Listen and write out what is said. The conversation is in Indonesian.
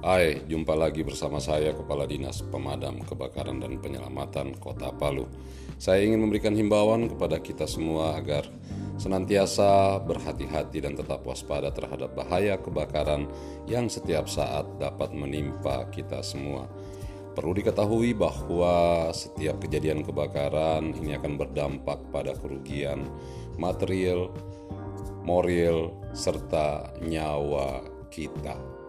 Hai, jumpa lagi bersama saya Kepala Dinas Pemadam Kebakaran dan Penyelamatan Kota Palu. Saya ingin memberikan himbauan kepada kita semua agar senantiasa berhati-hati dan tetap waspada terhadap bahaya kebakaran yang setiap saat dapat menimpa kita semua. Perlu diketahui bahwa setiap kejadian kebakaran ini akan berdampak pada kerugian material, moral, serta nyawa kita.